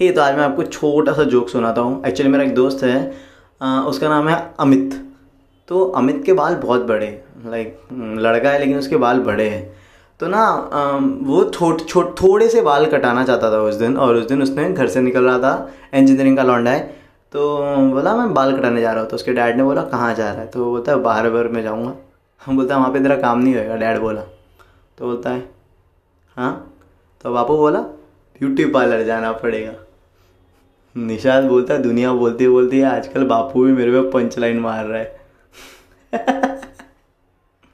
ही तो आज मैं आपको छोटा सा जोक सुनाता हूँ। एक्चुअली मेरा एक दोस्त है आ, उसका नाम है अमित। तो अमित के बाल बहुत बड़े लाइक लड़का है लेकिन उसके बाल बड़े हैं। तो ना वो छोट छोट थोड़े से बाल कटाना चाहता था उस दिन और उस दिन उसने घर से निकल रहा था इंजीनियरिंग का लौंडा है। तो बोला मैं बाल कटाने जा रहा हूँ। तो उसके डैड ने बोला कहाँ जा रहा है? तो बोलता है बाहर बाहर में जाऊँगा। हम बोलता है वहाँ पे तेरा काम नहीं होएगा डैड बोला। तो बोलता है हाँ? तो बापू बोला ब्यूटी पार्लर जाना पड़ेगा। निशाद बोलता दुनिया बोलते बोलते आजकल बापू भी मेरे पे पंच लाइन मार रहा है।